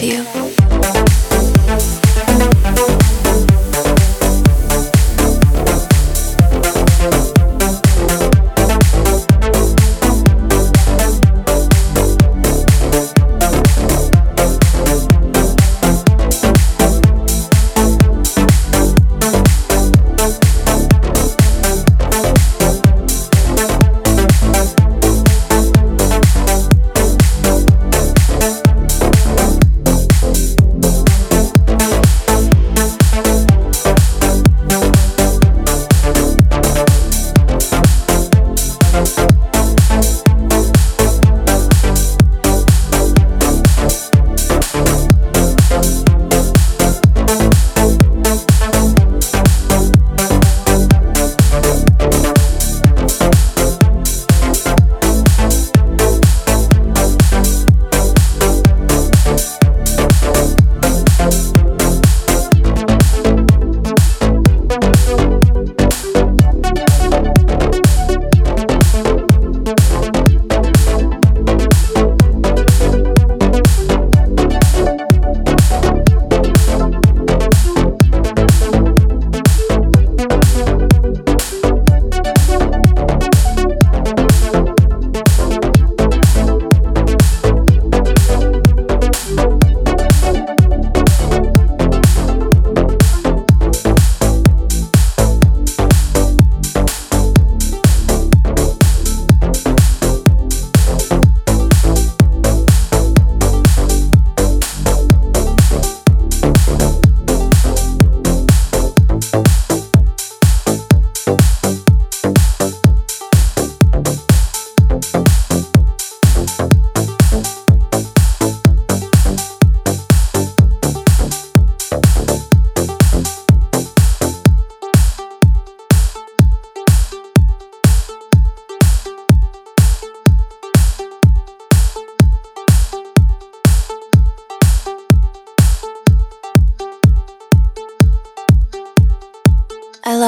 love you.